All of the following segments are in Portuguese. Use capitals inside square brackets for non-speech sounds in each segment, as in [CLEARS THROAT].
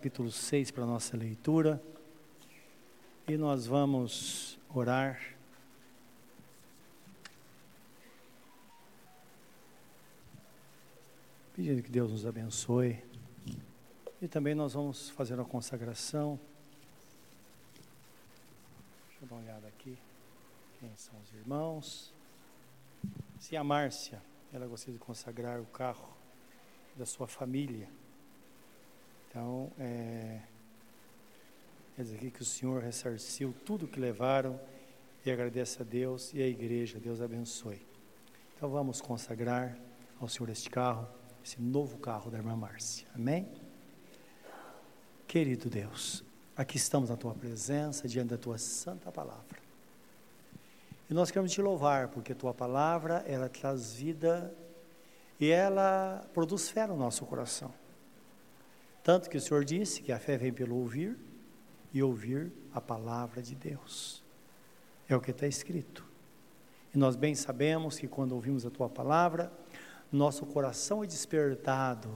capítulo 6 para a nossa leitura. E nós vamos orar. Pedindo que Deus nos abençoe. E também nós vamos fazer uma consagração. Deixa eu dar uma olhada aqui. Quem são os irmãos? Se a Márcia, ela gostaria de consagrar o carro da sua família. Então, é, quer dizer aqui que o Senhor ressarciu tudo que levaram e agradece a Deus e a igreja, Deus abençoe. Então vamos consagrar ao Senhor este carro, esse novo carro da irmã Márcia. Amém? Querido Deus, aqui estamos na tua presença, diante da tua santa palavra. E nós queremos te louvar, porque tua palavra, ela traz vida e ela produz fé no nosso coração. Tanto que o Senhor disse que a fé vem pelo ouvir e ouvir a palavra de Deus. É o que está escrito. E nós bem sabemos que quando ouvimos a tua palavra, nosso coração é despertado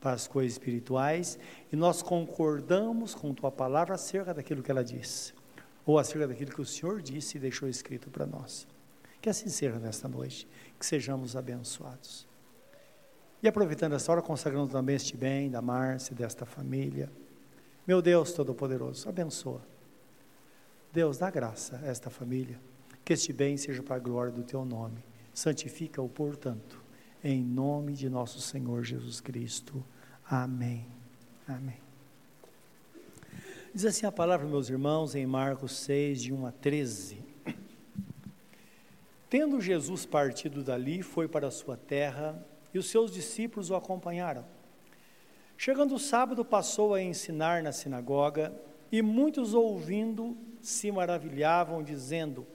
para as coisas espirituais e nós concordamos com tua palavra acerca daquilo que ela diz, ou acerca daquilo que o Senhor disse e deixou escrito para nós. Que assim seja nesta noite, que sejamos abençoados. E aproveitando essa hora, consagrando também este bem da Márcia, desta família. Meu Deus Todo-Poderoso, abençoa. Deus, dá graça a esta família. Que este bem seja para a glória do teu nome. Santifica-o, portanto, em nome de nosso Senhor Jesus Cristo. Amém. Amém. Diz assim a palavra, meus irmãos, em Marcos 6, de 1 a 13. Tendo Jesus partido dali, foi para a sua terra e os seus discípulos o acompanharam. Chegando o sábado, passou a ensinar na sinagoga, e muitos ouvindo se maravilhavam, dizendo: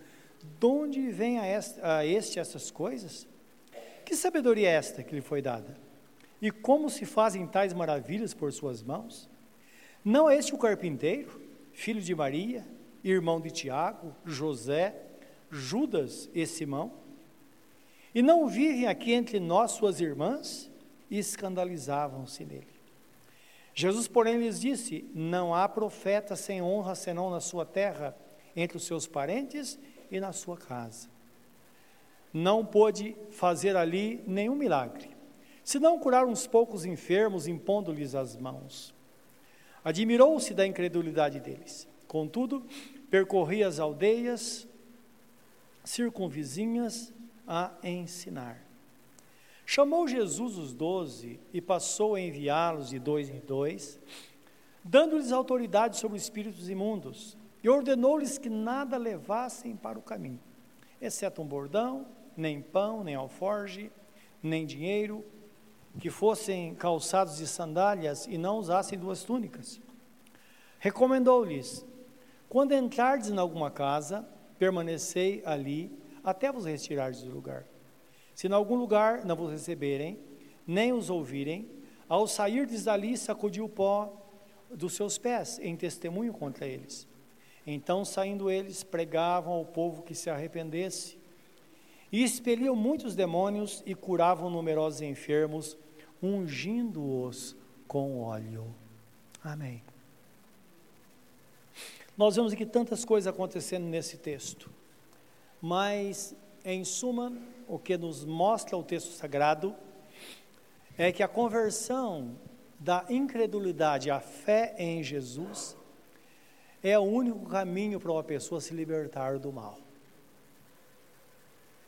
De onde vem a este, a este essas coisas? Que sabedoria é esta que lhe foi dada? E como se fazem tais maravilhas por suas mãos? Não é este o carpinteiro, filho de Maria, irmão de Tiago, José, Judas e Simão? E não vivem aqui entre nós suas irmãs? E escandalizavam-se nele. Jesus, porém, lhes disse: Não há profeta sem honra senão na sua terra, entre os seus parentes e na sua casa. Não pôde fazer ali nenhum milagre, senão curar uns poucos enfermos, impondo-lhes as mãos. Admirou-se da incredulidade deles. Contudo, percorria as aldeias circunvizinhas a ensinar. Chamou Jesus os doze e passou a enviá-los de dois em dois, dando-lhes autoridade sobre espíritos imundos, e ordenou-lhes que nada levassem para o caminho, exceto um bordão, nem pão, nem alforge, nem dinheiro, que fossem calçados de sandálias e não usassem duas túnicas. Recomendou-lhes: quando entrardes em alguma casa, permanecei ali até vos retirardes do lugar. Se em algum lugar não vos receberem, nem os ouvirem, ao sairdes dali, sacudiu o pó dos seus pés, em testemunho contra eles. Então, saindo eles, pregavam ao povo que se arrependesse, e expeliam muitos demônios e curavam numerosos enfermos, ungindo-os com óleo. Amém. Nós vemos aqui tantas coisas acontecendo nesse texto mas, em suma, o que nos mostra o texto sagrado é que a conversão da incredulidade à fé em Jesus é o único caminho para uma pessoa se libertar do mal.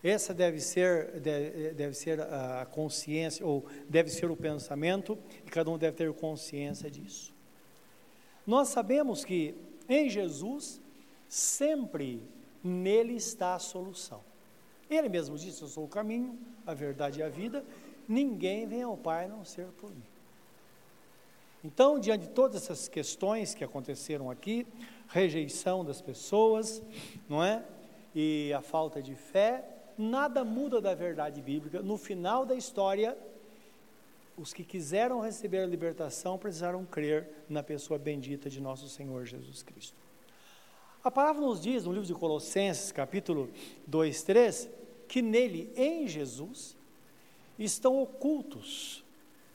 Essa deve ser, deve, deve ser a consciência, ou deve ser o pensamento, e cada um deve ter consciência disso. Nós sabemos que em Jesus sempre nele está a solução. Ele mesmo disse: Eu sou o caminho, a verdade e a vida, ninguém vem ao Pai a não ser por mim. Então, diante de todas essas questões que aconteceram aqui, rejeição das pessoas, não é? E a falta de fé, nada muda da verdade bíblica. No final da história, os que quiseram receber a libertação precisaram crer na pessoa bendita de nosso Senhor Jesus Cristo. A palavra nos diz no livro de Colossenses, capítulo 2, 3, que nele, em Jesus, estão ocultos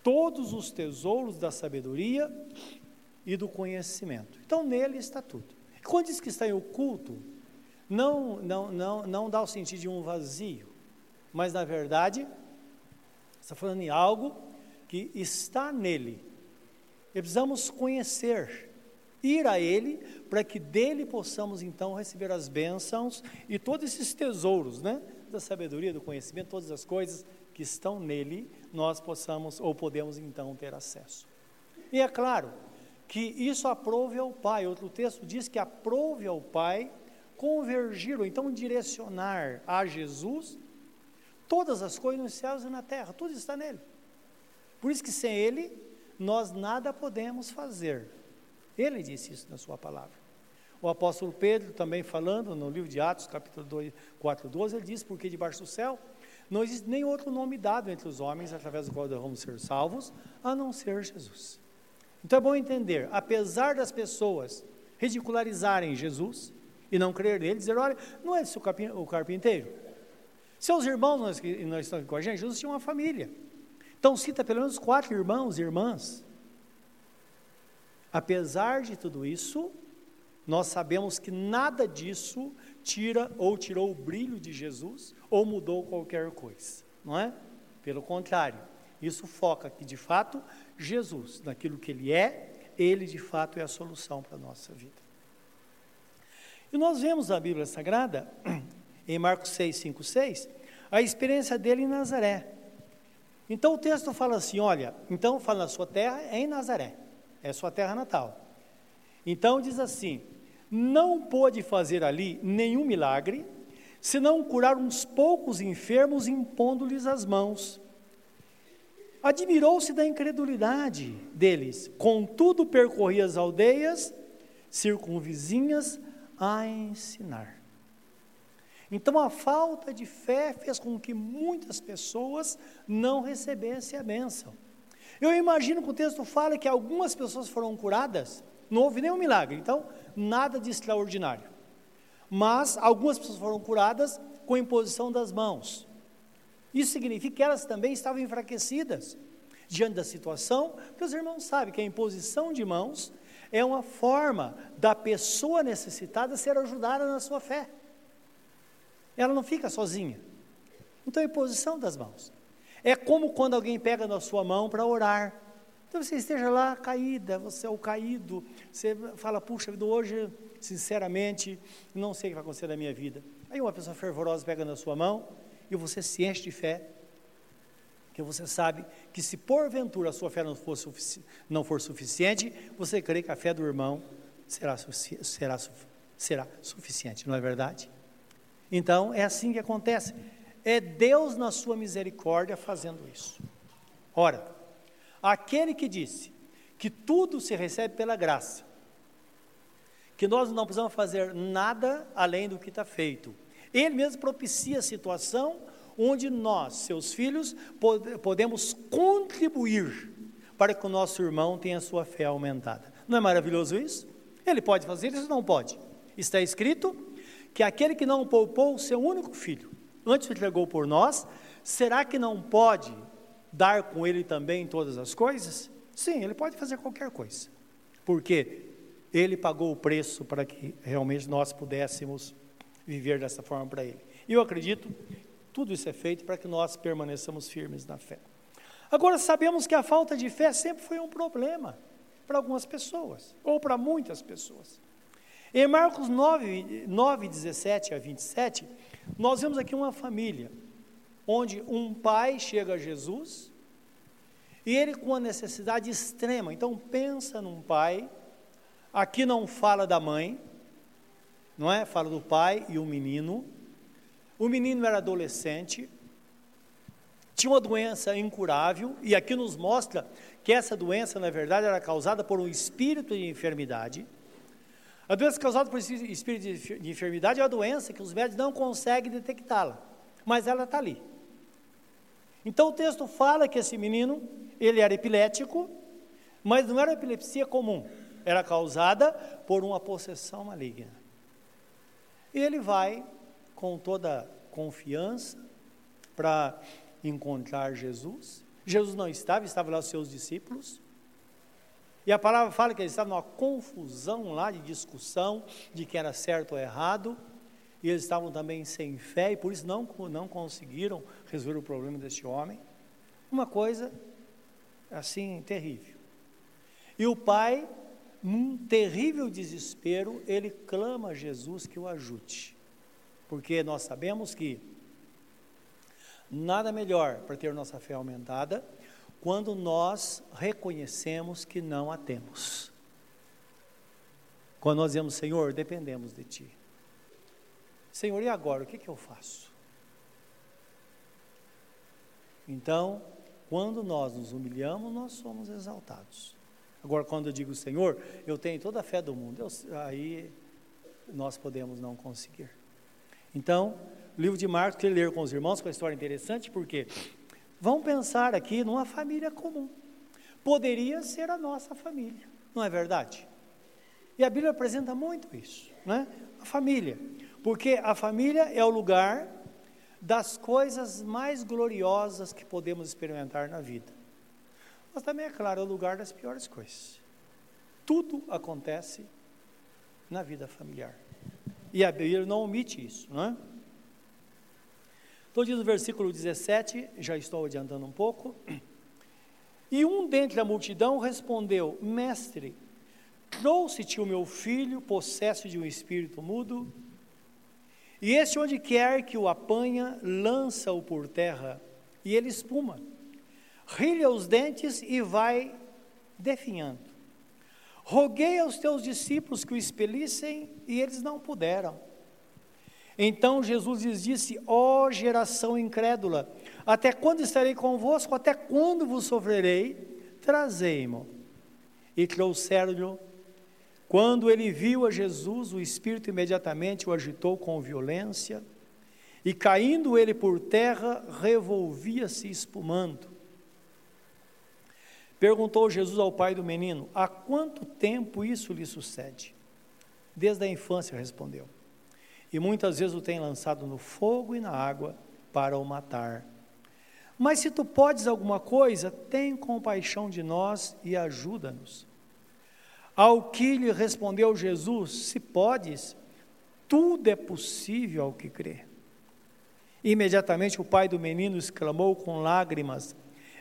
todos os tesouros da sabedoria e do conhecimento. Então nele está tudo. Quando diz que está em oculto, não, não, não, não dá o sentido de um vazio, mas na verdade está falando em algo que está nele. E precisamos conhecer, ir a ele, para que dele possamos então receber as bênçãos e todos esses tesouros, né? Da sabedoria, do conhecimento, todas as coisas que estão nele, nós possamos ou podemos então ter acesso. E é claro que isso aprove ao Pai. Outro texto diz que aprove ao Pai convergir, ou então direcionar a Jesus todas as coisas nos céus e na terra, tudo está nele. Por isso que sem ele, nós nada podemos fazer. Ele disse isso na sua palavra. O apóstolo Pedro, também falando no livro de Atos, capítulo 2, 4, 12, ele diz, porque debaixo do céu não existe nem outro nome dado entre os homens através do qual devemos ser salvos, a não ser Jesus. Então é bom entender, apesar das pessoas ridicularizarem Jesus e não crer nele, dizer, olha, não é esse o carpinteiro. Seus irmãos, nós, estamos aqui com a gente, Jesus tinha uma família. Então cita pelo menos quatro irmãos e irmãs. Apesar de tudo isso, nós sabemos que nada disso tira ou tirou o brilho de Jesus ou mudou qualquer coisa, não é? Pelo contrário, isso foca que de fato Jesus, naquilo que ele é, ele de fato é a solução para a nossa vida. E nós vemos na Bíblia Sagrada, [CLEARS THROAT] em Marcos 6, 5, 6, a experiência dele em Nazaré. Então o texto fala assim: olha, então fala na sua terra é em Nazaré, é sua terra natal. Então diz assim: não pôde fazer ali nenhum milagre, senão curar uns poucos enfermos impondo-lhes as mãos. Admirou-se da incredulidade deles, contudo percorria as aldeias circunvizinhas a ensinar. Então a falta de fé fez com que muitas pessoas não recebessem a bênção. Eu imagino que o texto fala que algumas pessoas foram curadas, não houve nenhum milagre, então nada de extraordinário. Mas algumas pessoas foram curadas com imposição das mãos. Isso significa que elas também estavam enfraquecidas diante da situação, porque os irmãos sabem que a imposição de mãos é uma forma da pessoa necessitada ser ajudada na sua fé. Ela não fica sozinha. Então, a imposição das mãos. É como quando alguém pega na sua mão para orar. Então você esteja lá caída, você é o caído, você fala, puxa vida, hoje, sinceramente, não sei o que vai acontecer na minha vida. Aí uma pessoa fervorosa pega na sua mão e você se enche de fé, que você sabe que se porventura a sua fé não for, não for suficiente, você crê que a fé do irmão será, será, será suficiente, não é verdade? Então, é assim que acontece. É Deus, na sua misericórdia, fazendo isso. Ora, aquele que disse que tudo se recebe pela graça, que nós não precisamos fazer nada além do que está feito, ele mesmo propicia a situação onde nós, seus filhos, podemos contribuir para que o nosso irmão tenha sua fé aumentada. Não é maravilhoso isso? Ele pode fazer isso? Não pode. Está escrito que aquele que não poupou o seu único filho, antes o entregou por nós, será que não pode dar com ele também todas as coisas? Sim, ele pode fazer qualquer coisa. Porque ele pagou o preço para que realmente nós pudéssemos viver dessa forma para Ele. E eu acredito, tudo isso é feito para que nós permaneçamos firmes na fé. Agora, sabemos que a falta de fé sempre foi um problema para algumas pessoas, ou para muitas pessoas. Em Marcos 9, 9, 17 a 27, nós vemos aqui uma família, onde um pai chega a Jesus, e ele com uma necessidade extrema. Então, pensa num pai, aqui não fala da mãe, não é? Fala do pai e o menino. O menino era adolescente, tinha uma doença incurável, e aqui nos mostra que essa doença, na verdade, era causada por um espírito de enfermidade. A doença causada por espírito de enfermidade é uma doença que os médicos não conseguem detectá-la, mas ela está ali. Então o texto fala que esse menino, ele era epilético, mas não era epilepsia comum, era causada por uma possessão maligna. E ele vai com toda confiança para encontrar Jesus. Jesus não estava, estavam lá os seus discípulos. E a palavra fala que eles estavam numa confusão lá de discussão de que era certo ou errado. E eles estavam também sem fé e por isso não, não conseguiram resolver o problema deste homem. Uma coisa assim terrível. E o pai, num terrível desespero, ele clama a Jesus que o ajude. Porque nós sabemos que nada melhor para ter nossa fé aumentada quando nós reconhecemos que não a temos. Quando nós dizemos, Senhor, dependemos de Ti. Senhor, e agora? O que, que eu faço? Então, quando nós nos humilhamos, nós somos exaltados. Agora, quando eu digo, Senhor, eu tenho toda a fé do mundo, eu, aí nós podemos não conseguir. Então, o livro de Marcos, que ler com os irmãos, com a história interessante, porque vamos pensar aqui numa família comum. Poderia ser a nossa família, não é verdade? E a Bíblia apresenta muito isso, né? A família. Porque a família é o lugar das coisas mais gloriosas que podemos experimentar na vida. Mas também, é claro, é o lugar das piores coisas. Tudo acontece na vida familiar. E a Bíblia não omite isso, não é? Então diz no versículo 17, já estou adiantando um pouco. E um dentre a multidão respondeu: Mestre, trouxe-te o meu filho, possesso de um espírito mudo? E este, onde quer que o apanha, lança-o por terra, e ele espuma. Rilha os dentes e vai definhando. Roguei aos teus discípulos que o expelissem, e eles não puderam. Então Jesus lhes disse: Ó oh, geração incrédula, até quando estarei convosco? Até quando vos sofrerei? Trazei-mo. E trouxeram-lhe quando ele viu a Jesus, o Espírito imediatamente o agitou com violência, e caindo ele por terra, revolvia-se espumando. Perguntou Jesus ao pai do menino: Há quanto tempo isso lhe sucede? Desde a infância, respondeu. E muitas vezes o tem lançado no fogo e na água para o matar. Mas se tu podes alguma coisa, tem compaixão de nós e ajuda-nos. Ao que lhe respondeu Jesus: Se podes, tudo é possível ao que crê. Imediatamente o pai do menino exclamou com lágrimas: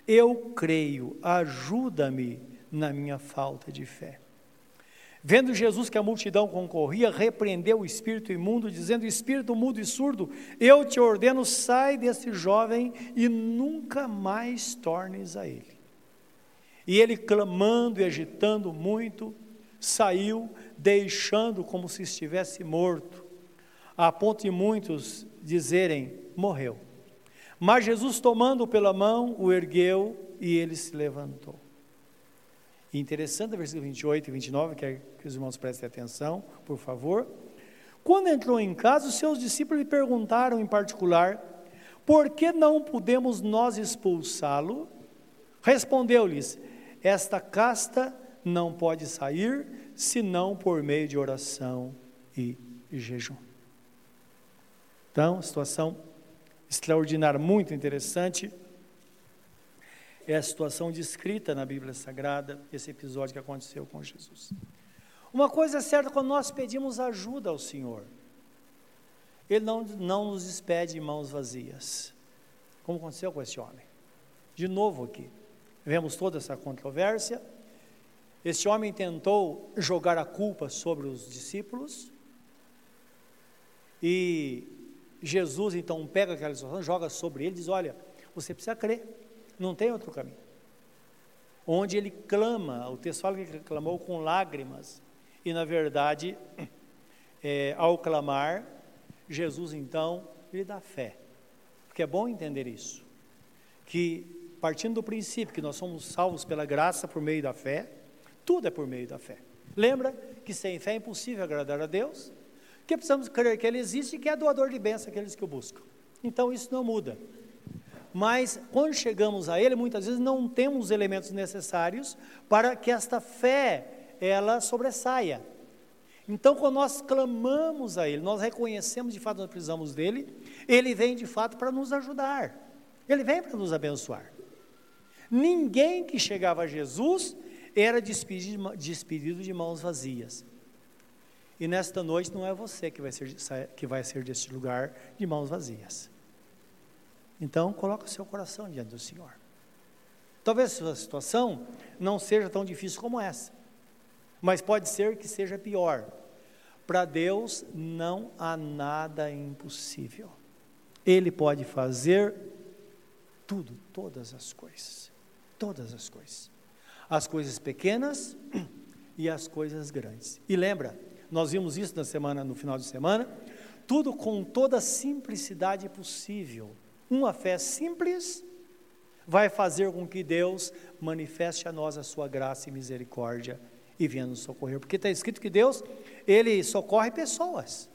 Eu creio, ajuda-me na minha falta de fé. Vendo Jesus que a multidão concorria, repreendeu o espírito imundo, dizendo: Espírito mudo e surdo, eu te ordeno, sai desse jovem e nunca mais tornes a ele. E ele, clamando e agitando muito, saiu deixando como se estivesse morto, a ponto de muitos dizerem: morreu. Mas Jesus, tomando pela mão, o ergueu e ele se levantou. Interessante o versículo 28 e 29, que, que os irmãos prestem atenção, por favor. Quando entrou em casa, os seus discípulos lhe perguntaram em particular: por que não podemos nós expulsá-lo? Respondeu-lhes: esta casta não pode sair senão por meio de oração e jejum. Então, situação extraordinária, muito interessante. É a situação descrita na Bíblia Sagrada, esse episódio que aconteceu com Jesus. Uma coisa é certa, quando nós pedimos ajuda ao Senhor, Ele não, não nos despede em mãos vazias, como aconteceu com esse homem. De novo aqui, vemos toda essa controvérsia, este homem tentou jogar a culpa sobre os discípulos e Jesus então pega aquela situação, joga sobre ele e diz: Olha, você precisa crer, não tem outro caminho. Onde ele clama, o texto fala que ele clamou com lágrimas, e na verdade, [CLEARS THROAT] é, ao clamar, Jesus então lhe dá fé, porque é bom entender isso, que partindo do princípio que nós somos salvos pela graça por meio da fé, tudo é por meio da fé. Lembra que sem fé é impossível agradar a Deus, que precisamos crer que Ele existe e que é doador de bênção aqueles que o buscam. Então isso não muda. Mas quando chegamos a Ele, muitas vezes não temos os elementos necessários para que esta fé ela sobressaia. Então, quando nós clamamos a Ele, nós reconhecemos de fato nós precisamos dele, Ele vem de fato para nos ajudar, Ele vem para nos abençoar. Ninguém que chegava a Jesus era despedido, de mãos vazias. E nesta noite não é você que vai ser, que vai ser deste lugar de mãos vazias. Então, coloca seu coração diante do Senhor. Talvez a sua situação não seja tão difícil como essa, mas pode ser que seja pior. Para Deus não há nada impossível. Ele pode fazer tudo, todas as coisas. Todas as coisas. As coisas pequenas e as coisas grandes. E lembra, nós vimos isso na semana, no final de semana, tudo com toda a simplicidade possível. Uma fé simples vai fazer com que Deus manifeste a nós a sua graça e misericórdia e venha nos socorrer. Porque está escrito que Deus, Ele socorre pessoas.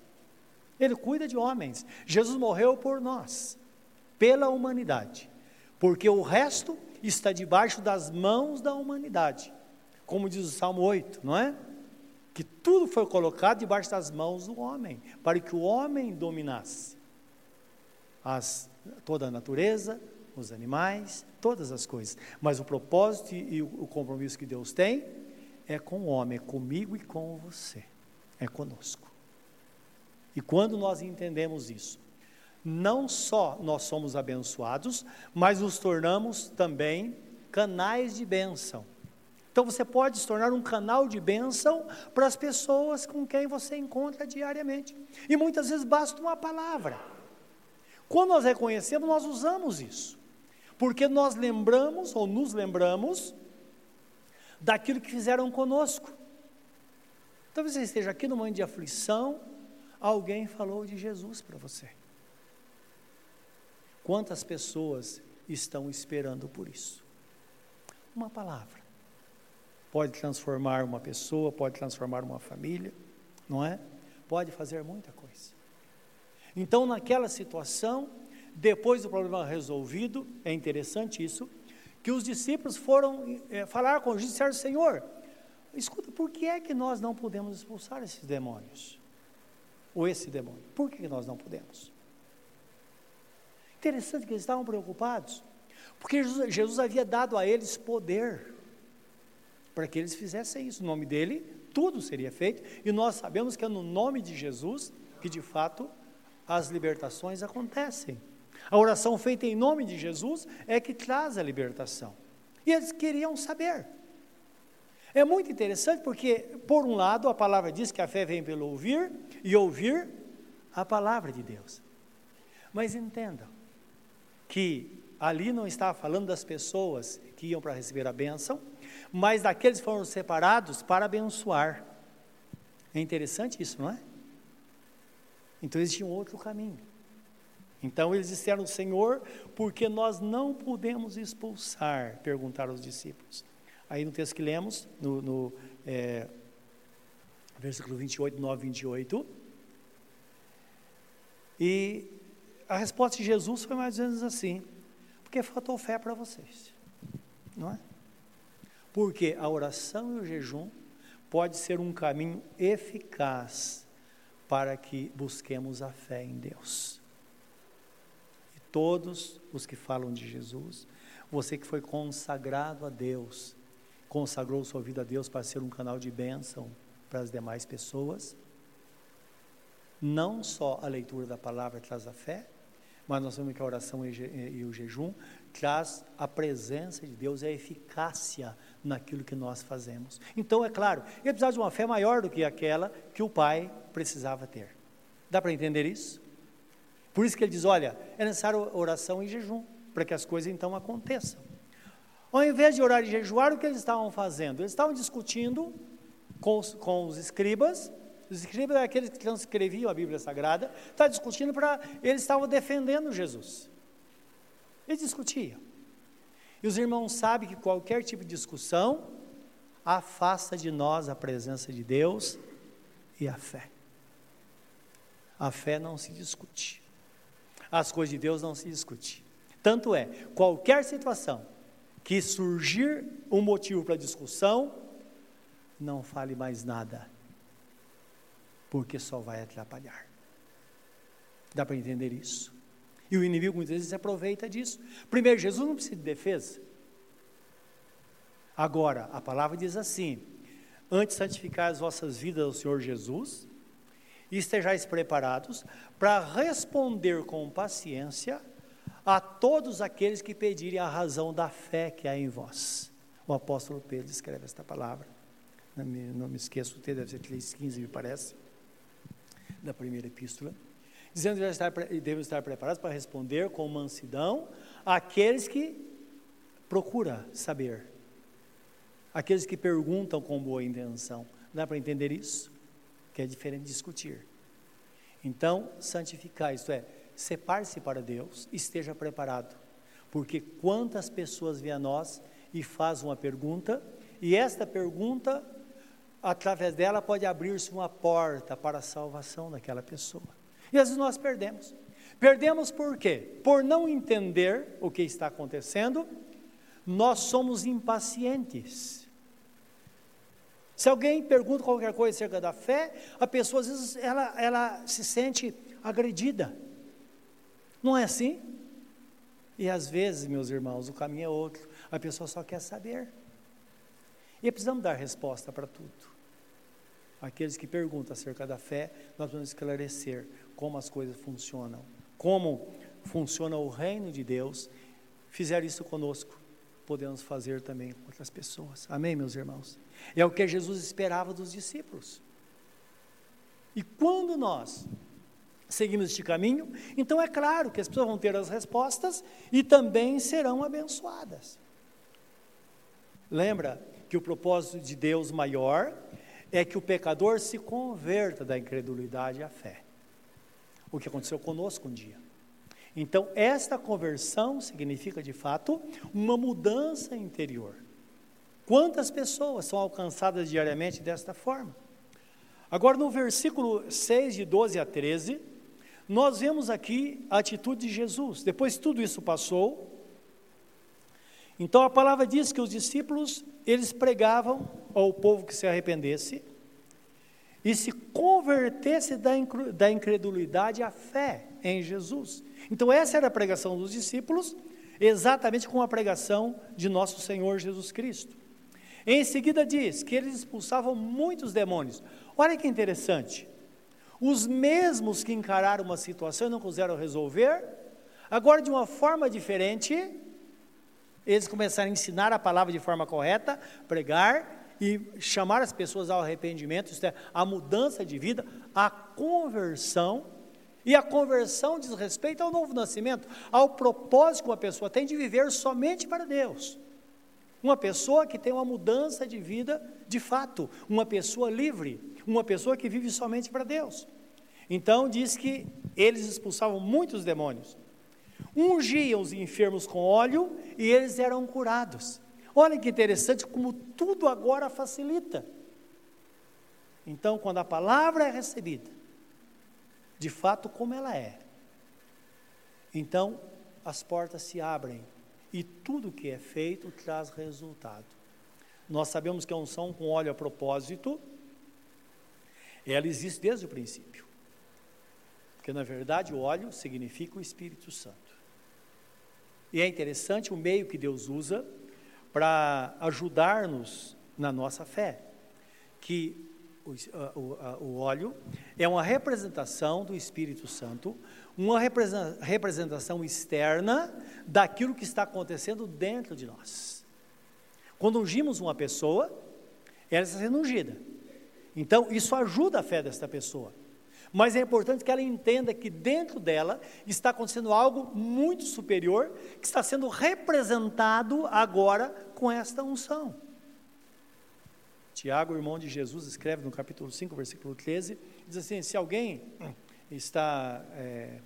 Ele cuida de homens. Jesus morreu por nós, pela humanidade. Porque o resto está debaixo das mãos da humanidade. Como diz o Salmo 8, não é? Que tudo foi colocado debaixo das mãos do homem, para que o homem dominasse as, toda a natureza, os animais, todas as coisas. Mas o propósito e o compromisso que Deus tem é com o homem, é comigo e com você, é conosco. E quando nós entendemos isso, não só nós somos abençoados, mas nos tornamos também canais de bênção. Então você pode se tornar um canal de bênção para as pessoas com quem você encontra diariamente. E muitas vezes basta uma palavra. Quando nós reconhecemos, nós usamos isso porque nós lembramos ou nos lembramos daquilo que fizeram conosco. Talvez você esteja aqui no momento de aflição, alguém falou de Jesus para você. Quantas pessoas estão esperando por isso? Uma palavra pode transformar uma pessoa, pode transformar uma família, não é? Pode fazer muita coisa. Então, naquela situação, depois do problema resolvido, é interessante isso, que os discípulos foram é, falar com Jesus e disseram, Senhor, escuta, por que é que nós não podemos expulsar esses demônios? Ou esse demônio? Por que nós não podemos? Interessante que eles estavam preocupados, porque Jesus, Jesus havia dado a eles poder para que eles fizessem isso. No nome dele, tudo seria feito, e nós sabemos que é no nome de Jesus que de fato as libertações acontecem. A oração feita em nome de Jesus é que traz a libertação. E eles queriam saber. É muito interessante porque, por um lado, a palavra diz que a fé vem pelo ouvir e ouvir a palavra de Deus. Mas entendam que ali não estava falando das pessoas que iam para receber a bênção, mas daqueles que foram separados para abençoar. É interessante isso, não é? Então existia um outro caminho. Então eles disseram, Senhor, porque nós não podemos expulsar? Perguntaram os discípulos. Aí no texto que lemos, no, no é, versículo 28, 9, 28. E a resposta de Jesus foi mais ou menos assim: porque faltou fé para vocês, não é? Porque a oração e o jejum pode ser um caminho eficaz para que busquemos a fé em Deus todos os que falam de Jesus, você que foi consagrado a Deus, consagrou sua vida a Deus para ser um canal de bênção para as demais pessoas. Não só a leitura da palavra traz a fé, mas nós sabemos que a oração e o jejum traz a presença de Deus e a eficácia naquilo que nós fazemos. Então, é claro, ele precisava de uma fé maior do que aquela que o pai precisava ter. Dá para entender isso? Por isso que ele diz: olha, é necessário oração e jejum, para que as coisas então aconteçam. Ao invés de orar e jejuar, o que eles estavam fazendo? Eles estavam discutindo com os, com os escribas, os escribas eram aqueles que transcreviam a Bíblia Sagrada, estavam discutindo para. Eles estavam defendendo Jesus. Eles discutiam. E os irmãos sabem que qualquer tipo de discussão afasta de nós a presença de Deus e a fé. A fé não se discute as coisas de Deus não se discute. Tanto é, qualquer situação que surgir um motivo para discussão, não fale mais nada, porque só vai atrapalhar. Dá para entender isso? E o inimigo muitas vezes se aproveita disso. Primeiro, Jesus não precisa de defesa. Agora, a palavra diz assim: Antes santificar as vossas vidas ao Senhor Jesus, e estejais preparados para responder com paciência a todos aqueles que pedirem a razão da fé que há em vós. O apóstolo Pedro escreve esta palavra. Não me, não me esqueço, deve ser 3,15, me parece, da primeira epístola. Dizendo que devemos estar preparados para responder com mansidão àqueles que procuram saber, aqueles que perguntam com boa intenção. Dá para entender isso? Que é diferente de discutir. Então, santificar, isto é, separe-se para Deus, esteja preparado. Porque quantas pessoas vêm a nós e fazem uma pergunta, e esta pergunta, através dela, pode abrir-se uma porta para a salvação daquela pessoa. E às vezes nós perdemos. Perdemos por quê? Por não entender o que está acontecendo, nós somos impacientes. Se alguém pergunta qualquer coisa acerca da fé, a pessoa às vezes ela, ela se sente agredida. Não é assim? E às vezes, meus irmãos, o caminho é outro. A pessoa só quer saber. E precisamos dar resposta para tudo. Aqueles que perguntam acerca da fé, nós vamos esclarecer como as coisas funcionam, como funciona o reino de Deus. Fizeram isso conosco, podemos fazer também com outras pessoas. Amém, meus irmãos? É o que Jesus esperava dos discípulos. E quando nós seguimos este caminho, então é claro que as pessoas vão ter as respostas e também serão abençoadas. Lembra que o propósito de Deus maior é que o pecador se converta da incredulidade à fé. O que aconteceu conosco um dia. Então, esta conversão significa de fato uma mudança interior. Quantas pessoas são alcançadas diariamente desta forma? Agora, no versículo 6, de 12 a 13, nós vemos aqui a atitude de Jesus. Depois tudo isso passou, então a palavra diz que os discípulos, eles pregavam ao povo que se arrependesse e se convertesse da incredulidade à fé em Jesus. Então essa era a pregação dos discípulos, exatamente como a pregação de nosso Senhor Jesus Cristo. Em seguida diz que eles expulsavam muitos demônios. Olha que interessante. Os mesmos que encararam uma situação e não quiseram resolver, agora de uma forma diferente, eles começaram a ensinar a palavra de forma correta, pregar e chamar as pessoas ao arrependimento, isto é, a mudança de vida, a conversão. E a conversão diz respeito ao novo nascimento, ao propósito que uma pessoa tem de viver somente para Deus. Uma pessoa que tem uma mudança de vida de fato, uma pessoa livre, uma pessoa que vive somente para Deus. Então diz que eles expulsavam muitos demônios, ungiam os enfermos com óleo e eles eram curados. Olha que interessante como tudo agora facilita. Então, quando a palavra é recebida, de fato como ela é, então as portas se abrem e tudo que é feito traz resultado. Nós sabemos que a unção com óleo a propósito, ela existe desde o princípio. Porque na verdade o óleo significa o Espírito Santo. E é interessante o meio que Deus usa para ajudar-nos na nossa fé, que o, o, o, óleo é uma representação do Espírito Santo uma representação externa daquilo que está acontecendo dentro de nós. Quando ungimos uma pessoa, ela está sendo ungida. Então, isso ajuda a fé desta pessoa. Mas é importante que ela entenda que dentro dela está acontecendo algo muito superior, que está sendo representado agora com esta unção. Tiago, irmão de Jesus, escreve no capítulo 5, versículo 13, diz assim: se alguém está é,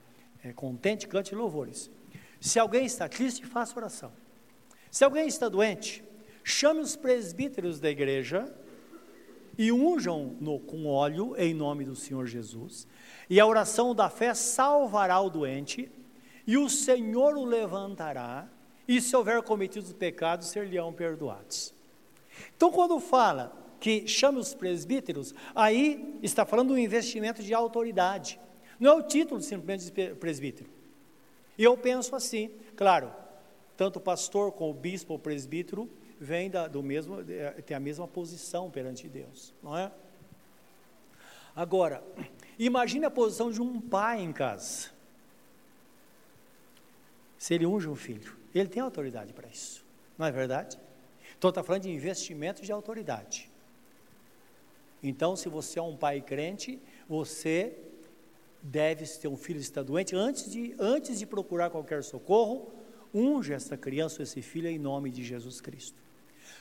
é, contente, cante louvores. Se alguém está triste, faça oração. Se alguém está doente, chame os presbíteros da igreja e unjam no, com óleo em nome do Senhor Jesus. E a oração da fé salvará o doente, e o Senhor o levantará, e se houver cometido pecados, ser-lhe-ão perdoados. Então, quando fala que chame os presbíteros, aí está falando do investimento de autoridade. Não é o título simplesmente de presbítero. E eu penso assim, claro, tanto o pastor como o bispo ou presbítero vem da, do mesmo, é, tem a mesma posição perante Deus, não é? Agora, imagine a posição de um pai em casa. Se ele unge um filho, ele tem autoridade para isso, não é verdade? Então está falando de investimento de autoridade. Então, se você é um pai crente, você deve ter um filho está doente, antes de, antes de procurar qualquer socorro, unja essa criança ou esse filho em nome de Jesus Cristo.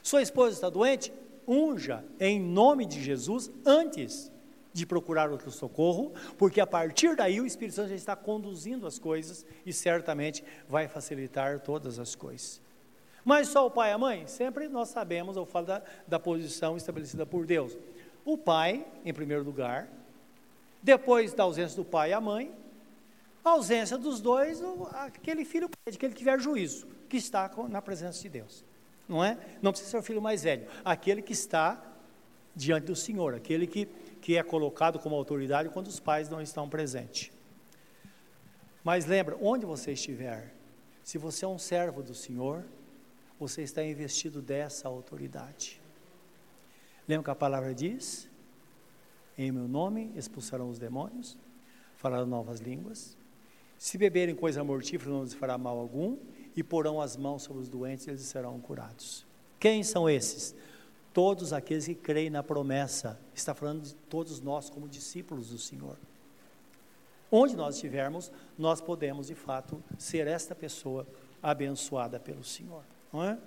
Sua esposa está doente? Unja em nome de Jesus antes de procurar outro socorro, porque a partir daí o Espírito Santo já está conduzindo as coisas e certamente vai facilitar todas as coisas. Mas só o pai e a mãe? Sempre nós sabemos, eu falo da, da posição estabelecida por Deus. O pai, em primeiro lugar, depois da ausência do pai e a mãe, a ausência dos dois, aquele filho de que tiver juízo, que está na presença de Deus. Não é? Não precisa ser o filho mais velho, aquele que está diante do Senhor, aquele que, que é colocado como autoridade quando os pais não estão presentes. Mas lembra, onde você estiver, se você é um servo do Senhor, você está investido dessa autoridade. Lembra que a palavra diz? Em meu nome expulsarão os demônios, falarão novas línguas. Se beberem coisa mortífera, não lhes fará mal algum, e porão as mãos sobre os doentes, e eles serão curados. Quem são esses? Todos aqueles que creem na promessa. Está falando de todos nós como discípulos do Senhor. Onde nós estivermos, nós podemos de fato ser esta pessoa abençoada pelo Senhor, não é?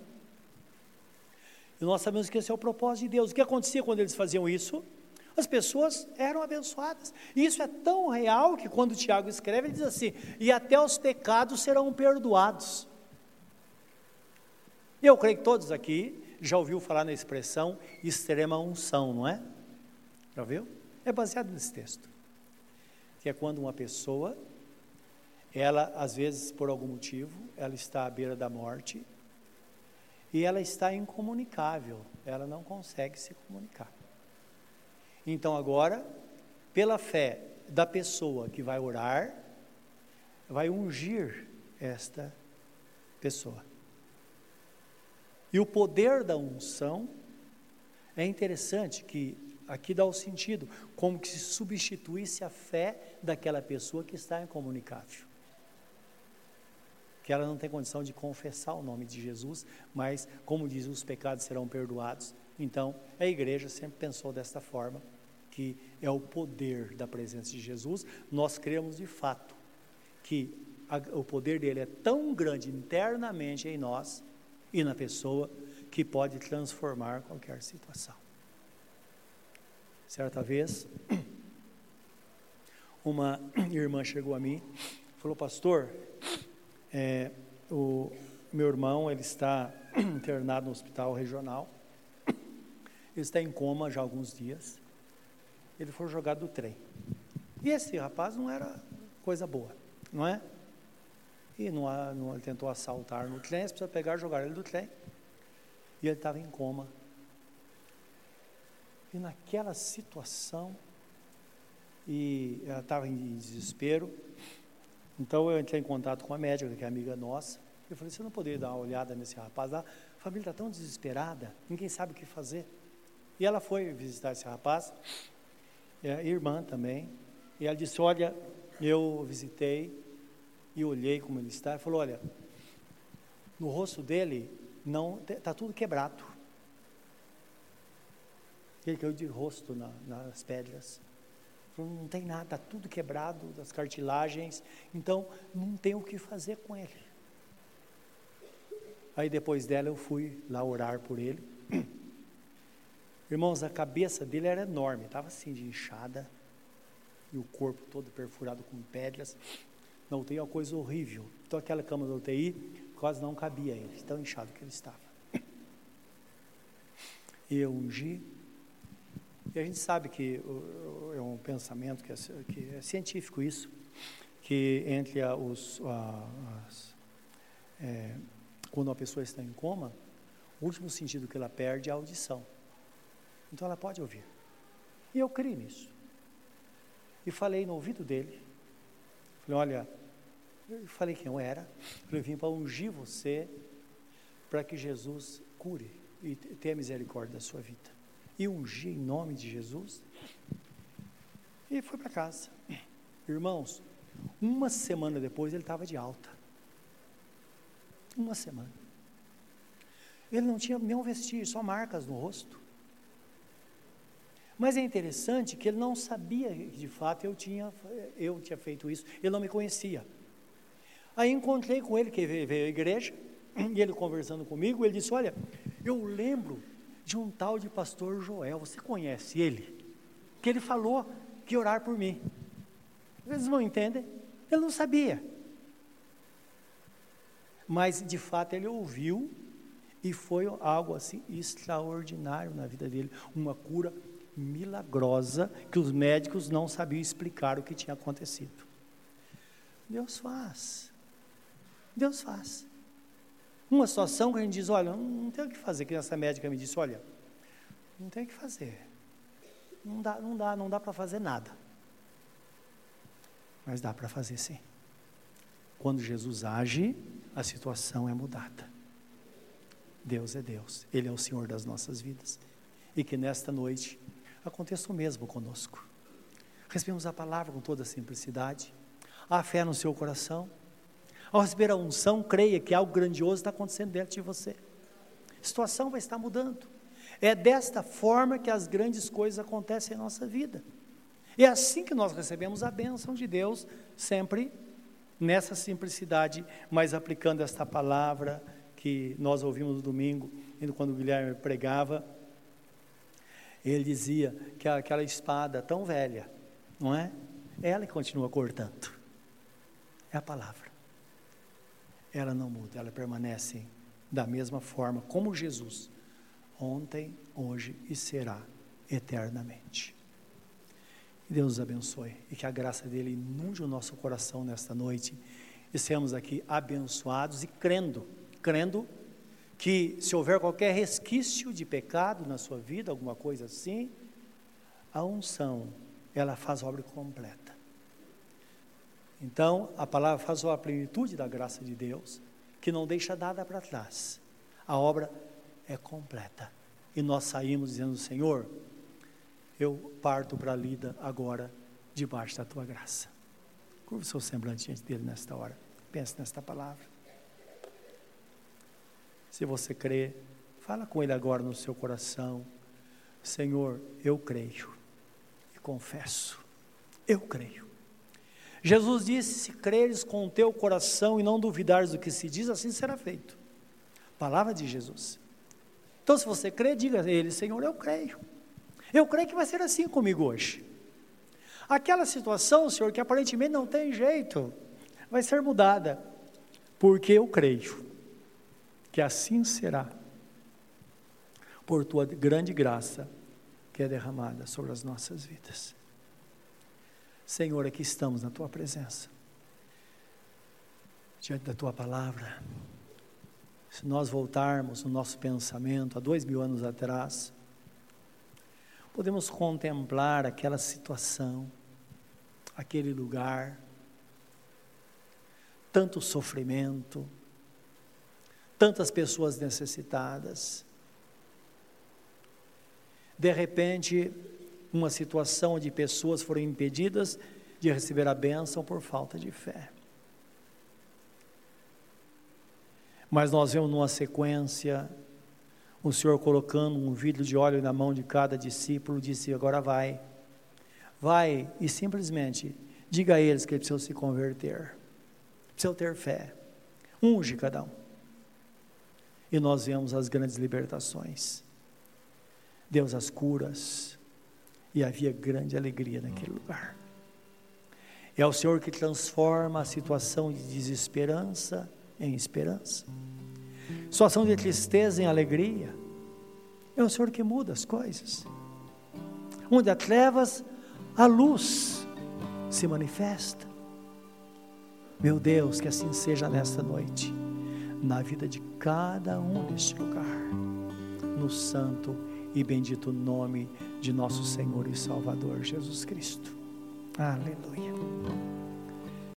E nós sabemos que esse é o propósito de Deus. O que acontecia quando eles faziam isso? as pessoas eram abençoadas. Isso é tão real que quando Tiago escreve, ele diz assim: e até os pecados serão perdoados. Eu creio que todos aqui já ouviu falar na expressão extrema unção, não é? Já viu? É baseado nesse texto. Que é quando uma pessoa, ela, às vezes, por algum motivo, ela está à beira da morte e ela está incomunicável, ela não consegue se comunicar. Então agora, pela fé da pessoa que vai orar, vai ungir esta pessoa. E o poder da unção é interessante que aqui dá o sentido, como que se substituísse a fé daquela pessoa que está incomunicável. Que ela não tem condição de confessar o nome de Jesus, mas, como diz, os pecados serão perdoados. Então, a igreja sempre pensou desta forma que é o poder da presença de Jesus, nós cremos de fato que a, o poder dele é tão grande internamente em nós e na pessoa que pode transformar qualquer situação. Certa vez, [CLEARS THROAT] uma [CLEARS THROAT] irmã chegou a mim, falou, pastor, é, o meu irmão ele está [CLEARS THROAT] internado no hospital regional, ele está em coma já há alguns dias ele foi jogado do trem. E esse rapaz não era coisa boa, não é? E não, não, ele tentou assaltar no trem, você precisa pegar e jogar ele do trem. E ele estava em coma. E naquela situação, e ela estava em desespero, então eu entrei em contato com a médica, que é amiga nossa. Eu falei, você não poderia dar uma olhada nesse rapaz lá? A família está tão desesperada, ninguém sabe o que fazer. E ela foi visitar esse rapaz, é, irmã também, e ela disse: Olha, eu visitei e olhei como ele está, e falou: Olha, no rosto dele não está tudo quebrado. Ele caiu de rosto na, nas pedras. Falou, não tem nada, está tudo quebrado, das cartilagens, então não tem o que fazer com ele. Aí depois dela eu fui lá orar por ele. [CLEARS THROAT] Irmãos, a cabeça dele era enorme, estava assim de inchada, e o corpo todo perfurado com pedras. Na UTI é uma coisa horrível. Então aquela cama da UTI quase não cabia ele, tão inchado que ele estava. Eu ungi. E a gente sabe que é um pensamento que é, que é científico isso, que entre os, as, é, quando uma pessoa está em coma, o último sentido que ela perde é a audição. Então ela pode ouvir. E eu criei nisso. E falei no ouvido dele. Falei, olha, eu falei quem eu era. Eu vim para ungir você para que Jesus cure e tenha misericórdia da sua vida. E ungi em nome de Jesus. E foi para casa. Irmãos, uma semana depois ele estava de alta. Uma semana. Ele não tinha nenhum vestígio, só marcas no rosto. Mas é interessante que ele não sabia que de fato eu tinha, eu tinha feito isso, ele não me conhecia. Aí encontrei com ele, que veio à igreja, [CLEARS THROAT] e ele conversando comigo, ele disse: Olha, eu lembro de um tal de pastor Joel, você conhece ele? Que ele falou que orar por mim. Vocês não entendem? Ele não sabia. Mas de fato ele ouviu e foi algo assim extraordinário na vida dele, uma cura milagrosa que os médicos não sabiam explicar o que tinha acontecido. Deus faz. Deus faz. Uma situação que a gente diz, olha, não tem o que fazer, que essa médica me disse, olha, não tem o que fazer. Não dá, não dá, não dá para fazer nada. Mas dá para fazer sim. Quando Jesus age, a situação é mudada. Deus é Deus, Ele é o Senhor das nossas vidas. E que nesta noite aconteça o mesmo conosco. Recebemos a palavra com toda a simplicidade, a fé no seu coração. Ao receber a unção, creia que algo grandioso está acontecendo dentro de você. A situação vai estar mudando. É desta forma que as grandes coisas acontecem em nossa vida. É assim que nós recebemos a bênção de Deus, sempre nessa simplicidade, mas aplicando esta palavra que nós ouvimos no domingo, quando o Guilherme pregava, ele dizia que aquela espada tão velha, não é? Ela que continua cortando. É a palavra. Ela não muda, ela permanece da mesma forma como Jesus, ontem, hoje e será eternamente. Deus nos abençoe e que a graça dele inunde o nosso coração nesta noite e sejamos aqui abençoados e crendo, crendo que se houver qualquer resquício de pecado na sua vida, alguma coisa assim, a unção, ela faz obra completa. Então, a palavra faz a plenitude da graça de Deus, que não deixa nada para trás. A obra é completa. E nós saímos dizendo, Senhor, eu parto para a lida agora, debaixo da tua graça. Curva o seu semblante diante dele nesta hora. Pense nesta palavra. Se você crê, fala com Ele agora no seu coração. Senhor, eu creio e confesso, eu creio. Jesus disse: Se creres com o teu coração e não duvidares do que se diz, assim será feito. Palavra de Jesus. Então, se você crê, diga a Ele: Senhor, eu creio. Eu creio que vai ser assim comigo hoje. Aquela situação, Senhor, que aparentemente não tem jeito, vai ser mudada, porque eu creio que assim será, por tua grande graça que é derramada sobre as nossas vidas. Senhor, aqui estamos na tua presença, diante da tua palavra. Se nós voltarmos no nosso pensamento a dois mil anos atrás, podemos contemplar aquela situação, aquele lugar, tanto sofrimento, tantas pessoas necessitadas. De repente, uma situação onde pessoas foram impedidas de receber a bênção por falta de fé. Mas nós vemos numa sequência o Senhor colocando um vidro de óleo na mão de cada discípulo, disse: agora vai, vai e simplesmente diga a eles que eles precisam se converter, precisam ter fé, unge cada um. E nós vemos as grandes libertações. Deus as curas e havia grande alegria naquele lugar. É o Senhor que transforma a situação de desesperança em esperança, situação de tristeza em alegria. É o Senhor que muda as coisas. Onde há trevas, a luz se manifesta. Meu Deus, que assim seja nesta noite na vida de cada um neste lugar, no santo e bendito nome de nosso Senhor e Salvador Jesus Cristo. Aleluia.